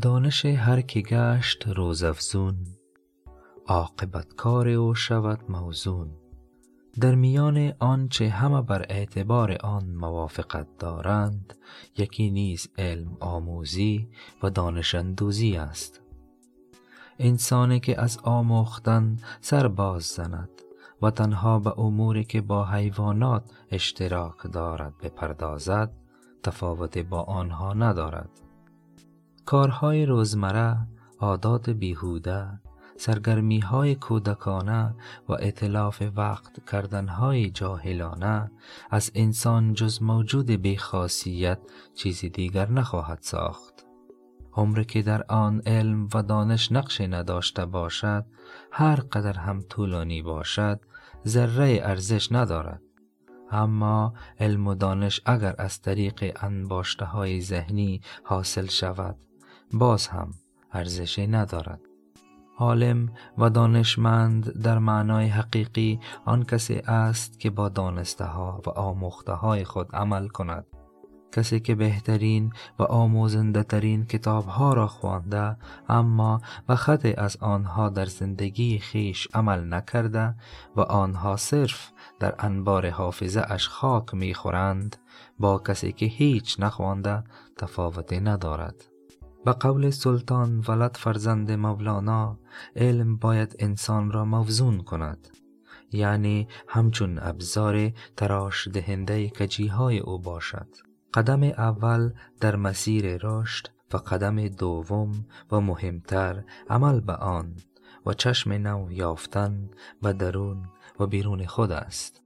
دانش هر که گشت روزافزون عاقبت کار او شود موزون. در میان آنچه همه بر اعتبار آن موافقت دارند یکی نیز علم آموزی و دانش اندوزی است. انسانی که از آموختن سر باز زند و تنها به اموری که با حیوانات اشتراک دارد بپردازد تفاوت با آنها ندارد. کارهای روزمره عادات بیهوده سرگرمی های کودکانه و اطلاف وقت کردنهای جاهلانه از انسان جز موجود بیخاصیت چیزی دیگر نخواهد ساخت. عمری که در آن علم و دانش نقش نداشته باشد هر قدر هم طولانی باشد ذره ارزش ندارد. اما علم و دانش اگر از طریق انباشته های ذهنی حاصل شود باز هم ارزشی ندارد. عالم و دانشمند در معنای حقیقی آن کسی است که با دانسته ها و آموخته های خود عمل کند. کسی که بهترین و آموزنده ترین کتاب ها را خوانده اما و خط از آنها در زندگی خیش عمل نکرده و آنها صرف در انبار حافظه اش خاک می خورند با کسی که هیچ نخوانده تفاوتی ندارد. به قول سلطان ولد فرزند مولانا علم باید انسان را موزون کند. یعنی همچون ابزار تراش دهنده کجیهای او باشد. قدم اول در مسیر رشد و قدم دوم و مهمتر عمل به آن و چشم نو یافتن به درون و بیرون خود است.